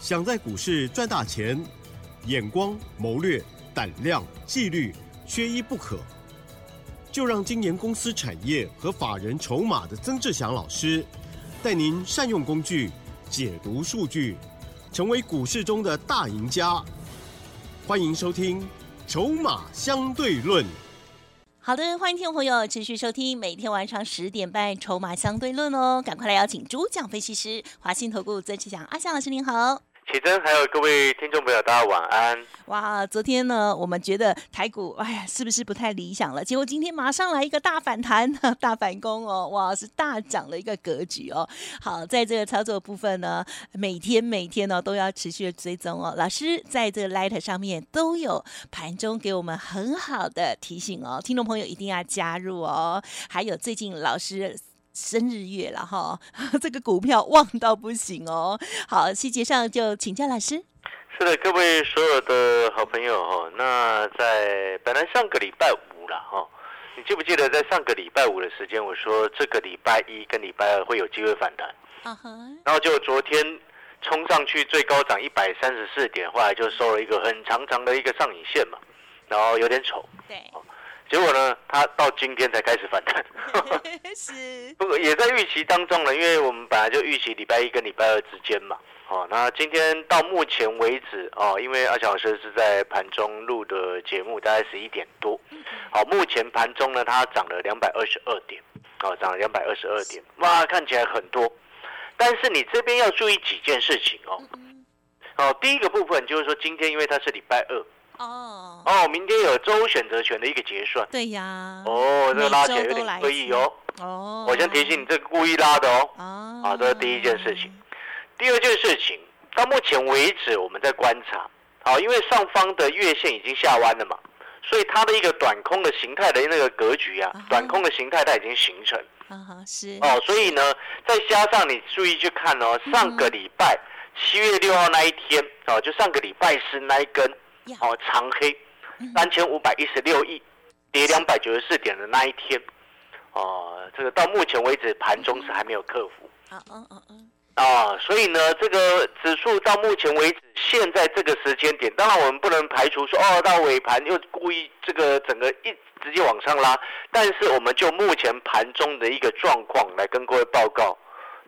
想在股市赚大钱，眼光、谋略、胆量、纪律，缺一不可。就让今年公司产业和法人筹码的曾志祥老师，带您善用工具，解读数据，成为股市中的大赢家。欢迎收听《筹码相对论》。好的，欢迎听众朋友持续收听每天晚上十点半《筹码相对论》哦，赶快来邀请主讲分析师华信投顾曾志祥阿祥老师您好。启真，还有各位听众朋友，大家晚安。哇，昨天呢，我们觉得台股，哎呀，是不是不太理想了？结果今天马上来一个大反弹、大反攻哦，哇，是大涨的一个格局哦。好，在这个操作部分呢，每天每天呢都要持续的追踪哦。老师在这个 Light 上面都有盘中给我们很好的提醒哦，听众朋友一定要加入哦。还有最近老师。生日月了哈，这个股票旺到不行哦。好，细节上就请教老师。是的，各位所有的好朋友哈，那在本来上个礼拜五了哈，你记不记得在上个礼拜五的时间，我说这个礼拜一跟礼拜二会有机会反弹。然后就昨天冲上去最高涨一百三十四点，后来就收了一个很长长的一个上影线嘛，然后有点丑。对。结果呢，它到今天才开始反弹，是，不过也在预期当中了，因为我们本来就预期礼拜一跟礼拜二之间嘛，哦，那今天到目前为止哦，因为阿小老师是在盘中录的节目，大概十一点多，好，目前盘中呢，它涨了两百二十二点，哦，涨了两百二十二点，哇，看起来很多，但是你这边要注意几件事情哦，哦，第一个部分就是说，今天因为它是礼拜二。哦哦，明天有周选择权的一个结算。对呀。哦，这个拉起来有点刻意哦。哦。我先提醒你，这个故意拉的哦。哦。啊，这是第一件事情。第二件事情，到目前为止我们在观察，好，因为上方的月线已经下弯了嘛，所以它的一个短空的形态的那个格局啊，短空的形态它已经形成。啊是。哦，所以呢，再加上你注意去看哦，上个礼拜七月六号那一天，哦，就上个礼拜是那一根。哦，长黑三千五百一十六亿，跌两百九十四点的那一天，哦，这个到目前为止盘中是还没有克服。啊嗯嗯嗯。啊，所以呢，这个指数到目前为止，现在这个时间点，当然我们不能排除说，哦，到尾盘又故意这个整个一直接往上拉，但是我们就目前盘中的一个状况来跟各位报告，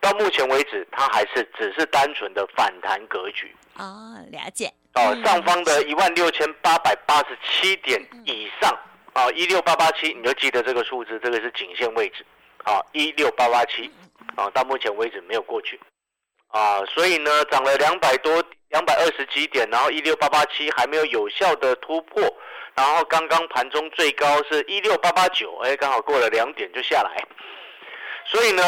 到目前为止，它还是只是单纯的反弹格局。哦，了解。哦，上方的一万六千八百八十七点以上，啊，一六八八七，你就记得这个数字，这个是颈线位置，啊，一六八八七，啊，到目前为止没有过去，啊，所以呢，涨了两百多，两百二十几点，然后一六八八七还没有有效的突破，然后刚刚盘中最高是一六八八九，哎，刚好过了两点就下来，所以呢，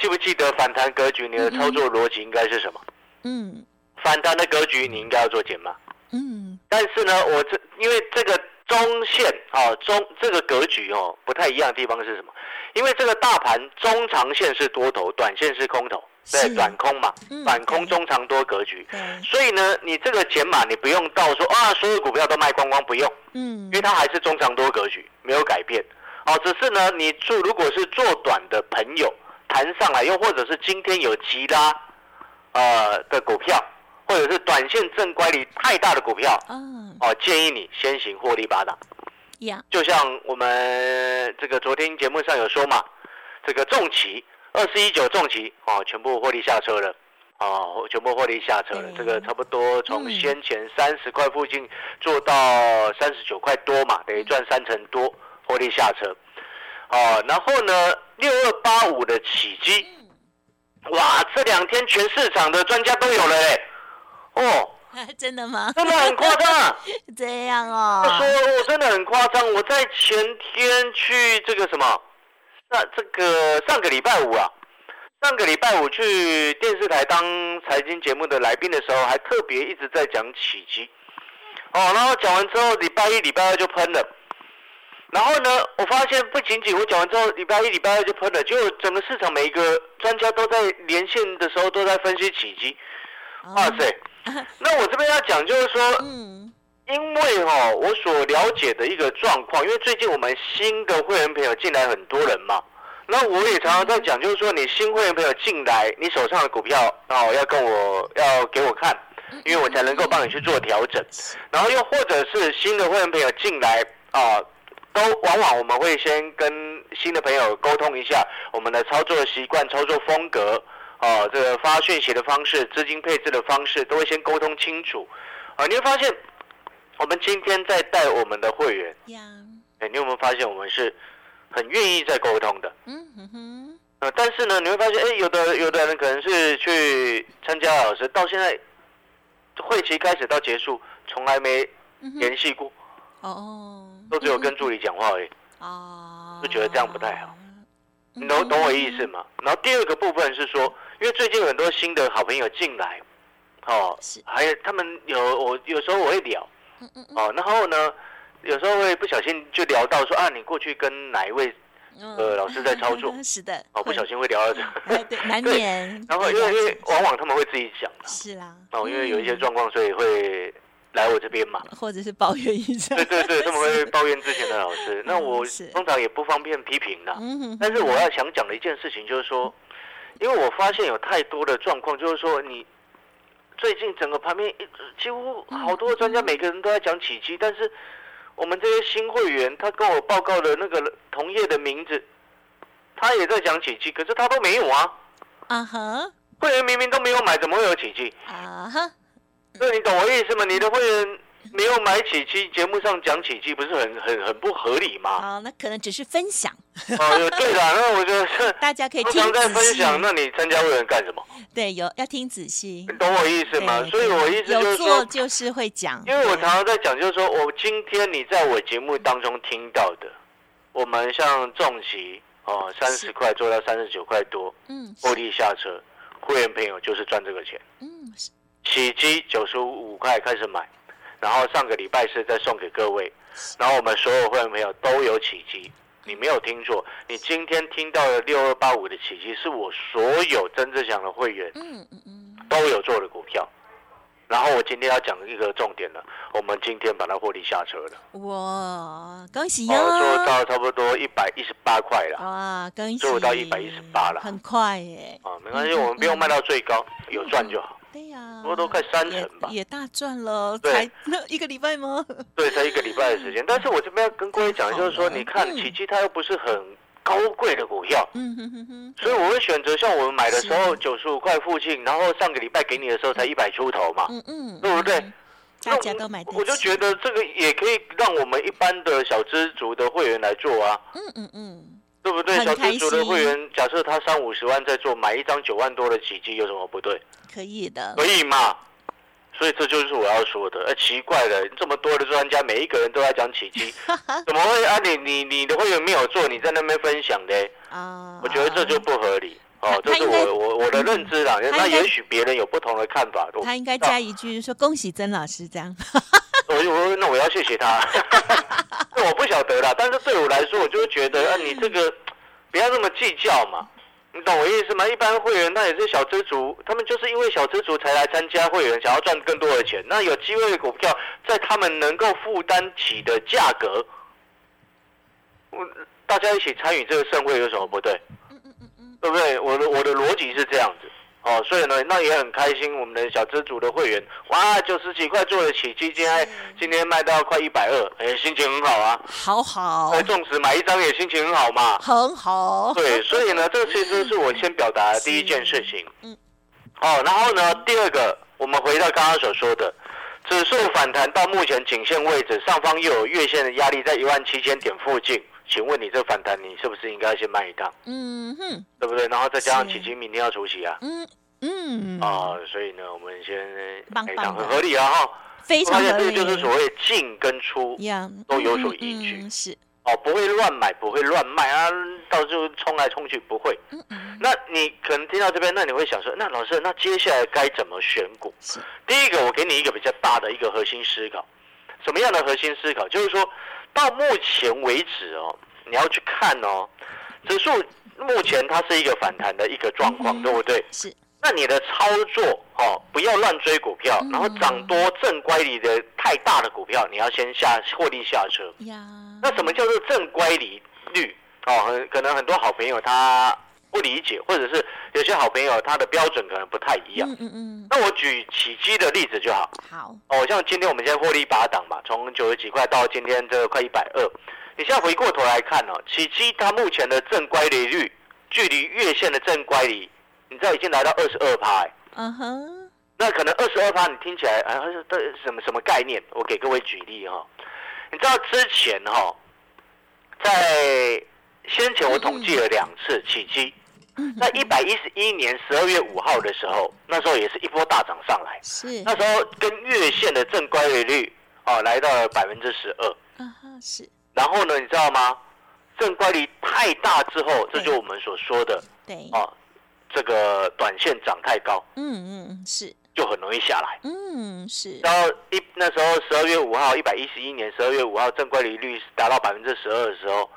记不记得反弹格局？你的操作逻辑应该是什么？嗯。反弹的格局，你应该要做减码。嗯，但是呢，我这因为这个中线啊，中这个格局哦，不太一样的地方是什么？因为这个大盘中长线是多头，短线是空头，对，短空嘛，反空中长多格局。所以呢，你这个减码，你不用到说啊，所有股票都卖光光，不用。嗯，因为它还是中长多格局，没有改变。哦，只是呢，你做如果是做短的朋友弹上来，又或者是今天有急拉呃的股票。或者是短线正乖离太大的股票，哦，建议你先行获利八档。就像我们这个昨天节目上有说嘛，这个重旗二四一九重旗哦，全部获利下车了，哦，全部获利下车了。这个差不多从先前三十块附近做到三十九块多嘛，等于赚三成多获利下车。哦，然后呢，六二八五的起基，哇，这两天全市场的专家都有了嘞。哦，真的吗？真的很夸张，这样哦。他说我真的很夸张，我在前天去这个什么，那这个上个礼拜五啊，上个礼拜五去电视台当财经节目的来宾的时候，还特别一直在讲起基。哦，然后讲完之后，礼拜一、礼拜二就喷了。然后呢，我发现不仅仅我讲完之后，礼拜一、礼拜二就喷了，就整个市场每一个专家都在连线的时候都在分析起基。哇塞！那我这边要讲就是说，嗯，因为哈，我所了解的一个状况，因为最近我们新的会员朋友进来很多人嘛，那我也常常在讲，就是说你新会员朋友进来，你手上的股票哦，要跟我要给我看，因为我才能够帮你去做调整。然后又或者是新的会员朋友进来啊，都往往我们会先跟新的朋友沟通一下我们的操作习惯、操作风格，哦，这个发讯息的方式、资金配置的方式，都会先沟通清楚。啊，你会发现，我们今天在带我们的会员，呀，哎，你有没有发现我们是很愿意在沟通的？嗯哼哼，呃，但是呢，你会发现，哎，有的有的人可能是去参加老师，到现在会期开始到结束，从来没联系过，哦，都只有跟助理讲话而已。哦，就觉得这样不太好嗯。你懂懂我意思吗？然后第二个部分是说，因为最近有很多新的好朋友进来，哦是，还有他们有我有时候我会聊，嗯嗯哦，然后呢，有时候会不小心就聊到说啊，你过去跟哪一位嗯。呃老师在操作？是的，哦，不小心会聊到这哎 对，难免。然后因为因为往往他们会自己讲啦。是啦，哦，因为有一些嗯状况，所以会来我这边嘛。或者是抱怨一下，对对对，他们会抱怨之前的老师，那我通常也不方便批评的。但是我要想讲的一件事情就是说，因为我发现有太多的状况，就是说你最近整个盘面一几乎好多专家每个人都在讲起基，但是我们这些新会员他跟我报告的那个同业的名字，他也在讲起基，可是他都没有啊。啊哈会员明明都没有买，怎么会有起基？啊哈，对，你懂我意思吗？你的会员没有买起基，节目上讲起基，不是很很很不合理吗？好，那可能只是分享，哦，对的，那我觉得是。大家可以听通常在。分享，那你参加会员干什么？对，有要听仔细你。懂我意思吗？所以我意思就是说，就是会讲，因为我常常在讲，就是说我今天你在我节目当中听到的，我们像重疾哦，三十块做到三十九块多，嗯获利下车，会员朋友就是赚这个钱。嗯是起基九十五块开始买，然后上个礼拜是再送给各位，然后我们所有会员朋友都有起基，你没有听错，你今天听到的六二八五的起基是我所有曾志祥的会员嗯嗯嗯，都有做的股票。然后我今天要讲一个重点了，我们今天把它获利下车了，哇，恭喜哦，做哟！到差不多一百一十八块了，哇，恭喜！做到一百一十八了很快耶。啊，没关系，我们不用卖到最高，有赚就好。对呀，不过都快三成吧。也大赚了，对。才那 一个礼拜吗？对，才一个礼拜的时间。但是我这边要跟各位讲，就是说，你看嗯。奇迹它又不是很高贵的股票，嗯哼哼哼，所以我会选择像我们买的时候九十五块附近，然后上个礼拜给你的时候才一百出头嘛，嗯嗯，对不对？嗯？大家都买得起，我就觉得这个也可以让我们一般的小资族的会员来做啊，嗯嗯嗯，对不对？小资族的会员，假设他三五十万在做，买一张九万多的奇迹有什么不对？可以的，可以嘛？所以这就是我要说的。哎，奇怪了，这么多的专家，每一个人都在讲奇迹，怎么会啊？你你你的会员没有做，你在那边分享的？啊，我觉得这就不合理。哦，这是我我我的认知啦。那也许别人有不同的看法。他应该加一句说恭喜曾老师这样，我我那我要谢谢他。那我不晓得啦，但是对我来说，我就会觉得啊，你这个不要那么计较嘛。你懂我意思吗？一般会员那也是小资族，他们就是因为小资族才来参加会员，想要赚更多的钱。那有机会的股票，在他们能够负担起的价格，我大家一起参与这个盛会有什么不对？对不对？我的我的逻辑是这样子。哦，所以呢，那也很开心，我们的小资组的会员，哇，九十几块做得起，今天今天卖到快一百二，哎，心情很好啊。好好哎，，纵使买一张也心情很好嘛。很好，对，所以呢，这其实是我先表达的第一件事情。嗯。哦，然后呢，第二个，我们回到刚刚所说的，指数反弹到目前颈线位置，上方又有月线的压力在一万七千点附近，请问你这反弹，你是不是应该先卖一趟，嗯哼，对不对？然后再加上是起基明天要除息啊。嗯嗯，啊、所以呢，我们先买一档很合理啊哈。非常这个，就是所谓进跟出，都有所嗯依据嗯是，哦，不会乱买，不会乱卖啊，到时候冲来冲去不会。那你可能听到这边，那你会想说，那老师，那接下来该怎么选股？是，第一个，我给你一个比较大的一个核心思考，什么样的核心思考？就是说到目前为止哦，你要去看哦，指数目前它是一个反弹的一个状况，嗯对不对？是，那你的操作哦，不要乱追股票，嗯然后涨多正乖离的太大的股票，你要先下获利下车。呀，那什么叫做正乖离率？哦，很可能很多好朋友他不理解，或者是有些好朋友他的标准可能不太一样。嗯嗯嗯，那我举起基的例子就好。好，哦，像今天我们现在获利八档嘛，从九十几块到今天这个快一百二。你现在回过头来看哦，起基它目前的正乖离率，距离月线的正乖离，你知道已经来到二十二趴。哎嗯哼，那可能二十二趴，你听起来啊，这什么什么概念？我给各位举例哈、你知道之前哈、在先前我统计了两次起基，嗯在一百一十一年十二月五号的时候，那时候也是一波大涨上来，是，那时候跟月线的正乖离率哦来到了百分之十二，嗯哼，是，然后呢，你知道吗？正乖离太大之后，这就我们所说的对，哦，这个短线涨太高，嗯嗯嗯，是，就很容易下来。嗯是，然后一那时候十二月五号，一百一十一年十二月五号，正乖离率达到百分之十二的时候，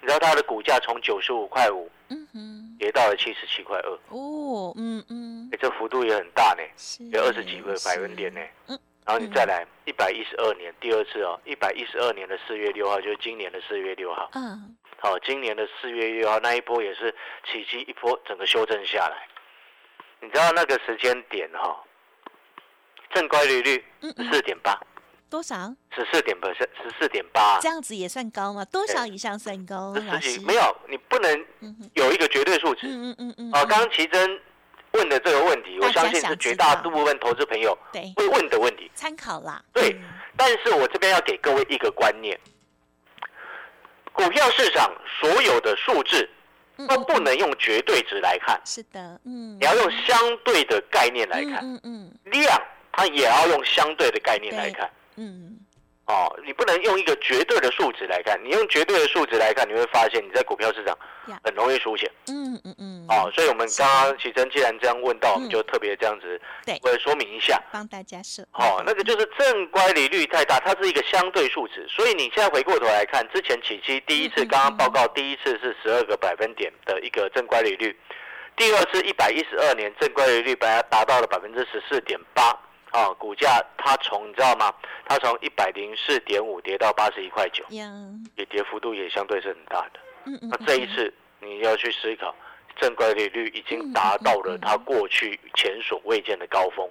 你知道它的股价从九十五块五嗯哼，跌到了七十七块二，哦，嗯嗯，哎，这幅度也很大呢，是，有二十几个百分点呢。嗯然后你再来一百一十二年第二次哦，一百一十二年的四月六号，就是今年的四月六号。嗯，好、今年的四月六号那一波也是起基一波整个修正下来。你知道那个时间点哈、正乖离率嗯嗯。十四点八，多少？十四点 percent，十四点八。这，样子也算高吗？多少以上算高？十几没有，你不能有一个绝对数值。嗯嗯嗯嗯，啊，嗯。刚刚奇珍问的这个问题，我相信是绝大道。部分投资朋友会问的问题。参考啦，对嗯。但是我这边要给各位一个观念，股票市场所有的数字嗯都不能用绝对值来看，是的，嗯，你要用相对的概念来看，嗯嗯量它也要用相对的概念来看。嗯。哦，你不能用一个绝对的数值来看，你用绝对的数值来看，你会发现你在股票市场很容易输钱。嗯嗯嗯，哦，所以我们刚刚启真既然这样问到，我们嗯就特别这样子，对。我说明一下。帮大家是，哦，那个就是正乖离率太大，它是一个相对数值，所以你现在回过头来看，之前起期第一次刚刚报告第一次是十二个百分点的一个正乖离率，第二次一百一十二年正乖离率本来达到了百分之十四点八，啊，股价它从你知道吗？它从一百零四点五跌到八十一块九，也跌幅度也相对是很大的。嗯嗯，那这一次你要去思考，正乖离率已经达到了它过去前所未见的高峰。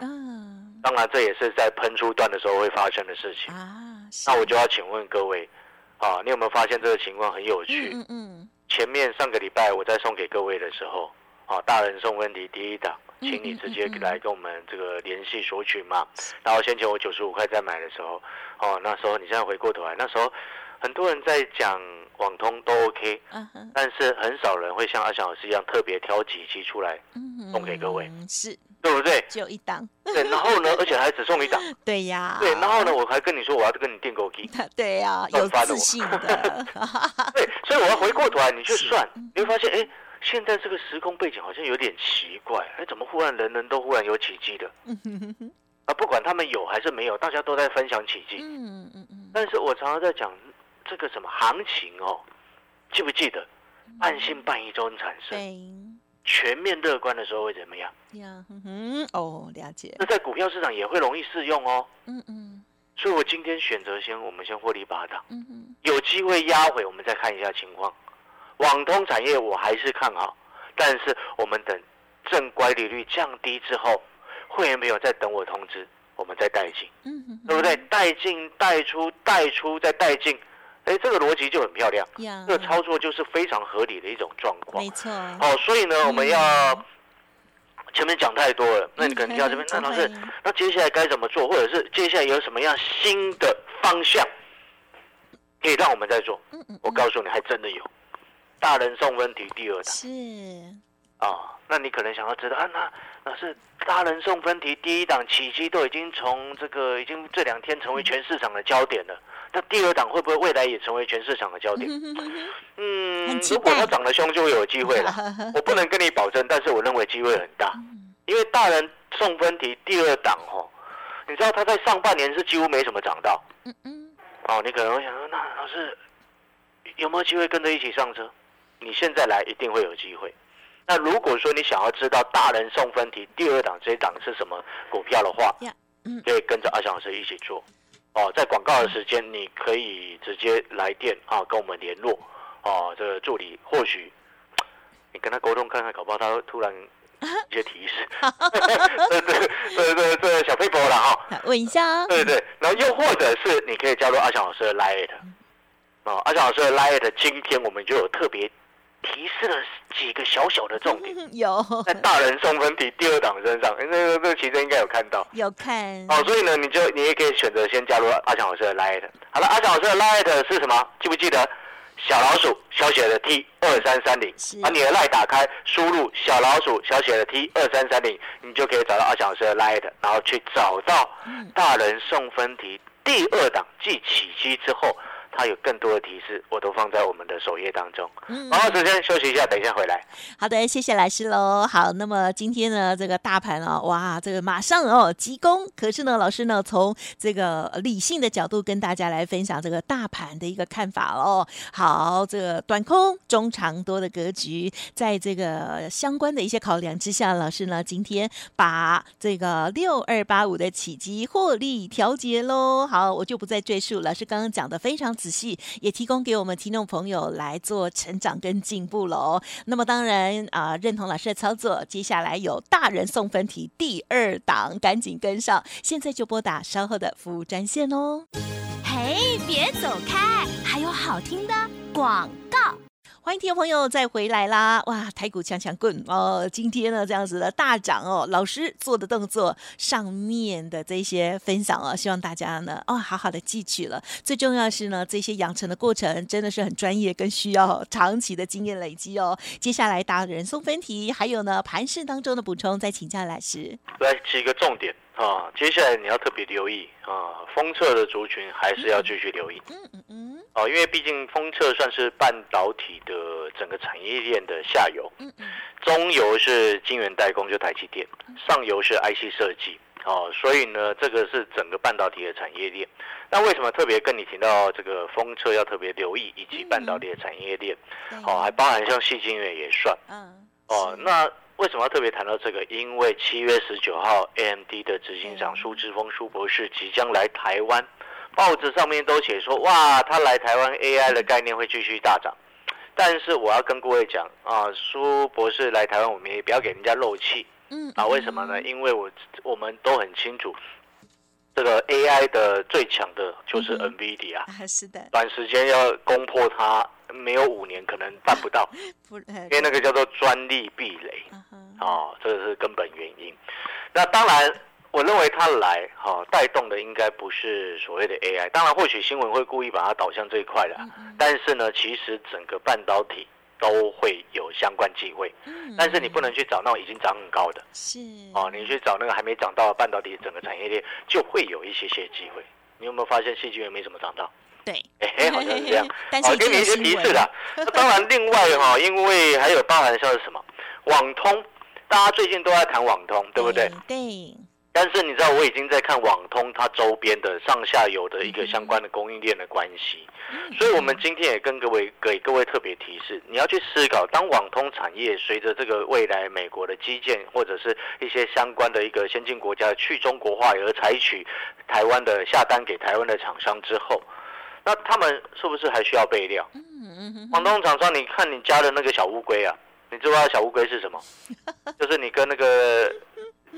嗯当然，这也是在喷出段的时候会发生的事情。啊，那我就要请问各位，啊，你有没有发现这个情况很有趣？嗯嗯嗯，前面上个礼拜我在送给各位的时候，啊，大人送问题第一档，嗯请你直接来跟我们这个联系索取嘛。然后先前我九十五块在买的时候，哦，那时候你现在回过头来，那时候很多人在讲网通都 OK，嗯哼，但是很少人会像阿翔老师一样特别挑几期出来，嗯，送给各位是对不对？只有一档，对，然后呢，而且还只送一档，对呀，对，然后呢，，我还跟你说我要跟你订购机。对呀，有自信的，对，所以我要回过头来，你去算嗯，你会发现，哎，现在这个时空背景好像有点奇怪，哎，怎么忽然人人都忽然有奇迹的？啊，不管他们有还是没有，大家都在分享奇迹。嗯嗯嗯，但是我常常在讲这个什么行情哦，记不记得半信半疑中产生？全面乐观的时候会怎么样？呀，嗯哼，哦，了解，那在股票市场也会容易适用哦。嗯嗯所以我今天选择先，我们先获利八档，嗯嗯，有机会压回，我们再看一下情况。网通产业我还是看好，但是我们等正乖离率降低之后，会员朋友再等我通知，我们再带进，嗯哼，对不对？带进、带出、带出再带进，哎，这个逻辑就很漂亮，呀，这个操作就是非常合理的一种状况。没。错，哦，所以呢，我们要前面讲太多了，那你可能听到这边，那嗯老师，那接下来该怎么做，或者是接下来有什么样新的方向可以让我们再做？我告诉你，还真的有。大人送分题第二档。是，啊、那你可能想要知道啊，那那是大人送分题第一档起机都已经从这个已经这两天成为全市场的焦点了，那第二档会不会未来也成为全市场的焦点？嗯如果它待长得凶，就会有机会了。我不能跟你保证，但是我认为机会很大，嗯。因为大人送分题第二档哦，你知道它在上半年是几乎没什么涨到。嗯嗯，哦，你可能会想说，那老师有没有机会跟着一起上车？你现在来一定会有机会。那如果说你想要知道大人送分题第二档这一档是什么股票的话可以跟着阿翔老师一起做。哦，在广告的时间，你可以直接来电啊，跟我们联络。哦，这个助理或许你跟他沟通看看，搞不好他会突然 一些提示。对对对对对，小佩博了哈。好问一下哦，对对，然后又或者是你可以加入阿翔老师的 Lite，哦，阿翔老师的 Lite，今天我们就有特别提示了几个小小的重点，有在大人送分题第二档身上，那个那其实应该有看到。有看哦，所以呢，你就你也可以选择先加入阿强老师的 Lite。好了，阿强老师的 Lite 是什么？记不记得？小老鼠小写的 T 二三三零是，把你的 Light 打开，输入小老鼠小写的 T 二三三零，你就可以找到阿强老师的 Light，然后去找到大人送分题第二档即起机之后，它有更多的提示，我都放在我们的首页当中。嗯然后时间休息一下，等一下回来。好的，谢谢老师喽。好，那么今天呢，这个大盘哦，哇，这个马上哦急攻。可是呢，老师呢从这个理性的角度跟大家来分享这个大盘的一个看法哦。好，这个短空、中长多的格局，在这个相关的一些考量之下，老师呢今天把这个六二八五的起机获利调节喽。好，我就不再赘述，老师刚刚讲的非常仔细，也提供给我们听众朋友来做成长跟进步喽。那么当然啊、认同老师的操作，接下来有大人送分题第二档，赶紧跟上，现在就拨打稍后的服务专线哦。嘿，别走开，还有好听的广。欢迎听众朋友再回来啦！哇，台股强强棍哦，今天呢这样子的大涨哦，老师做的动作上面的这些分享哦，希望大家呢哦好好的记取了。最重要是呢，这些养成的过程真的是很专业，跟需要长期的经验累积哦。接下来达人送分题，还有呢盘市当中的补充，再请教老师。来几个重点啊，接下来你要特别留意啊，封测的族群还是要继续留意。嗯嗯嗯哦，因为毕竟封测算是半导体的整个产业链的下游，中游是晶圆代工，就台积电，上游是 IC 设计。哦，所以呢，这个是整个半导体的产业链。那为什么特别跟你提到这个封测要特别留意，以及半导体的产业链？对哦，还包含像细晶圆也算。嗯哦，那为什么要特别谈到这个？因为七月十九号，AMD 的执行长嗯苏之峰苏博士即将来台湾，报纸上面都写说，哇，他来台湾 AI 的概念会继续大涨。但是我要跟各位讲啊，苏博士来台湾，我们也不要给人家漏气嗯啊。为什么呢？因为我我们都很清楚，这个 AI 的最强的就是 NVIDIA，啊是的，短时间要攻破它，没有五年可能办不到，不因因为那个叫做专利壁垒。嗯哼哦，这个是根本原因。那当然，我认为他来哈、哦、带动的应该不是所谓的 AI，当然或许新闻会故意把它导向这一块的，但是呢，其实整个半导体都会有相关机会，嗯但是你不能去找那种已经涨很高的是哦，你去找那个还没涨到的半导体整个产业链就会有一些些机会。你有没有发现细晶圆没怎么涨到？对，哎、好像是这样。但是哦，已经有给你一些提示的。那当然，另外哈、因为还有包含像是什么网通，大家最近都在谈网通，对不对？？对，但是你知道，我已经在看网通它周边的上下游的一个相关的供应链的关系，所以我们今天也跟各位给各位特别提示，你要去思考，当网通产业随着这个未来美国的基建或者是一些相关的一个先进国家的去中国化而采取台湾的下单给台湾的厂商之后，那他们是不是还需要备料？嗯嗯嗯广东厂商，你看你家的那个小乌龟啊，你知不知道小乌龟是什么？就是你跟那个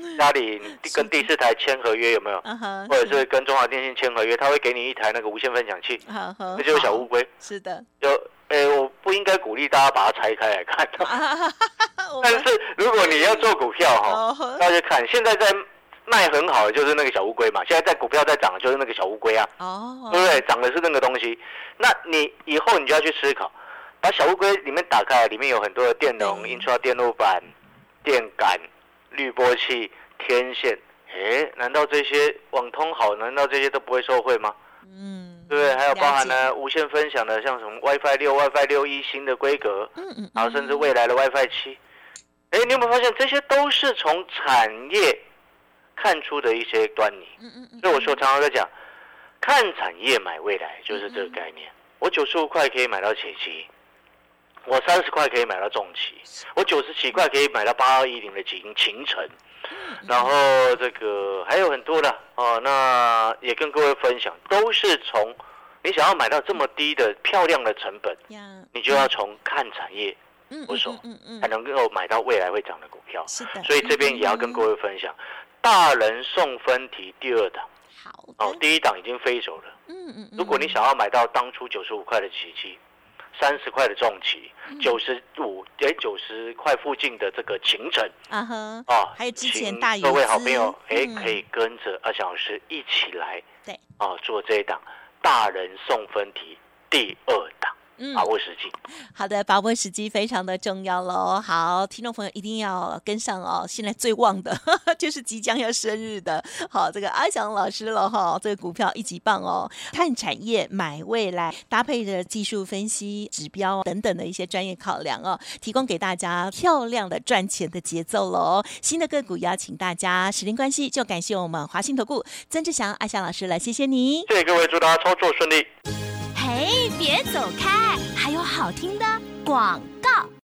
家里你跟第四台签合约有没有？或者是跟中华电信签合约，他会给你一台那个无线分享器，那就是小乌好，龟。是的，就，诶、我不应该鼓励大家把它拆开来看，我但是如果你要做股票哈，哦大家看现在在卖很好的就是那个小乌龟嘛，现在在股票在涨的就是那个小乌龟啊。哦，对不对？涨的是那个东西，那你以后你就要去思考，把小乌龟里面打开，里面有很多的电容、对 intra 电路板、电感、滤波器、天线。诶，难道这些网通好？难道这些都不会受惠吗？嗯，对不对？还有包含了了无线分享的，像什么 WiFi 六、WiFi 六一新的规格，解，嗯嗯，然后甚至未来的 WiFi 七。哎，你有没有发现这些都是从产业看出的一些端倪？嗯嗯嗯，所以我说常常在讲，看产业买未来，就是这个概念。我九十五块可以买到铁期，我三十块可以买到重旗，我九十七块可以买到八二一零的秦秦城，然后这个还有很多的哦。那也跟各位分享，都是从你想要买到这么低的漂亮的成本，你就要从看产业嗯不熟嗯嗯才能够买到未来会涨的股票。是的，所以这边也要跟各位分享，大人送分题第二档好哦，第一档已经飞走了。嗯嗯，如果你想要买到当初九十五块的奇迹，三十块的重旗，嗯。九十五哎九十块附近的这个行程啊哈，哦，还有之前各位好朋友哎嗯。可以跟着阿翔老师一起来对。啊做这一档大人送分题第二档，嗯把握时机。好的，把握时机非常的重要喽。好，听众朋友一定要跟上哦。现在最旺的 就是即将要生日的，好，这个阿翔老师了哈。这个股票一级棒哦，看产业买未来，搭配着技术分析、指标等等的一些专业考量哦，提供给大家漂亮的赚钱的节奏喽。新的个股邀请大家，时间关系就感谢我们华信投顾曾志祥阿翔老师了，谢谢你。谢谢各位，祝大家操作顺利。哎，别走开，还有好听的广告。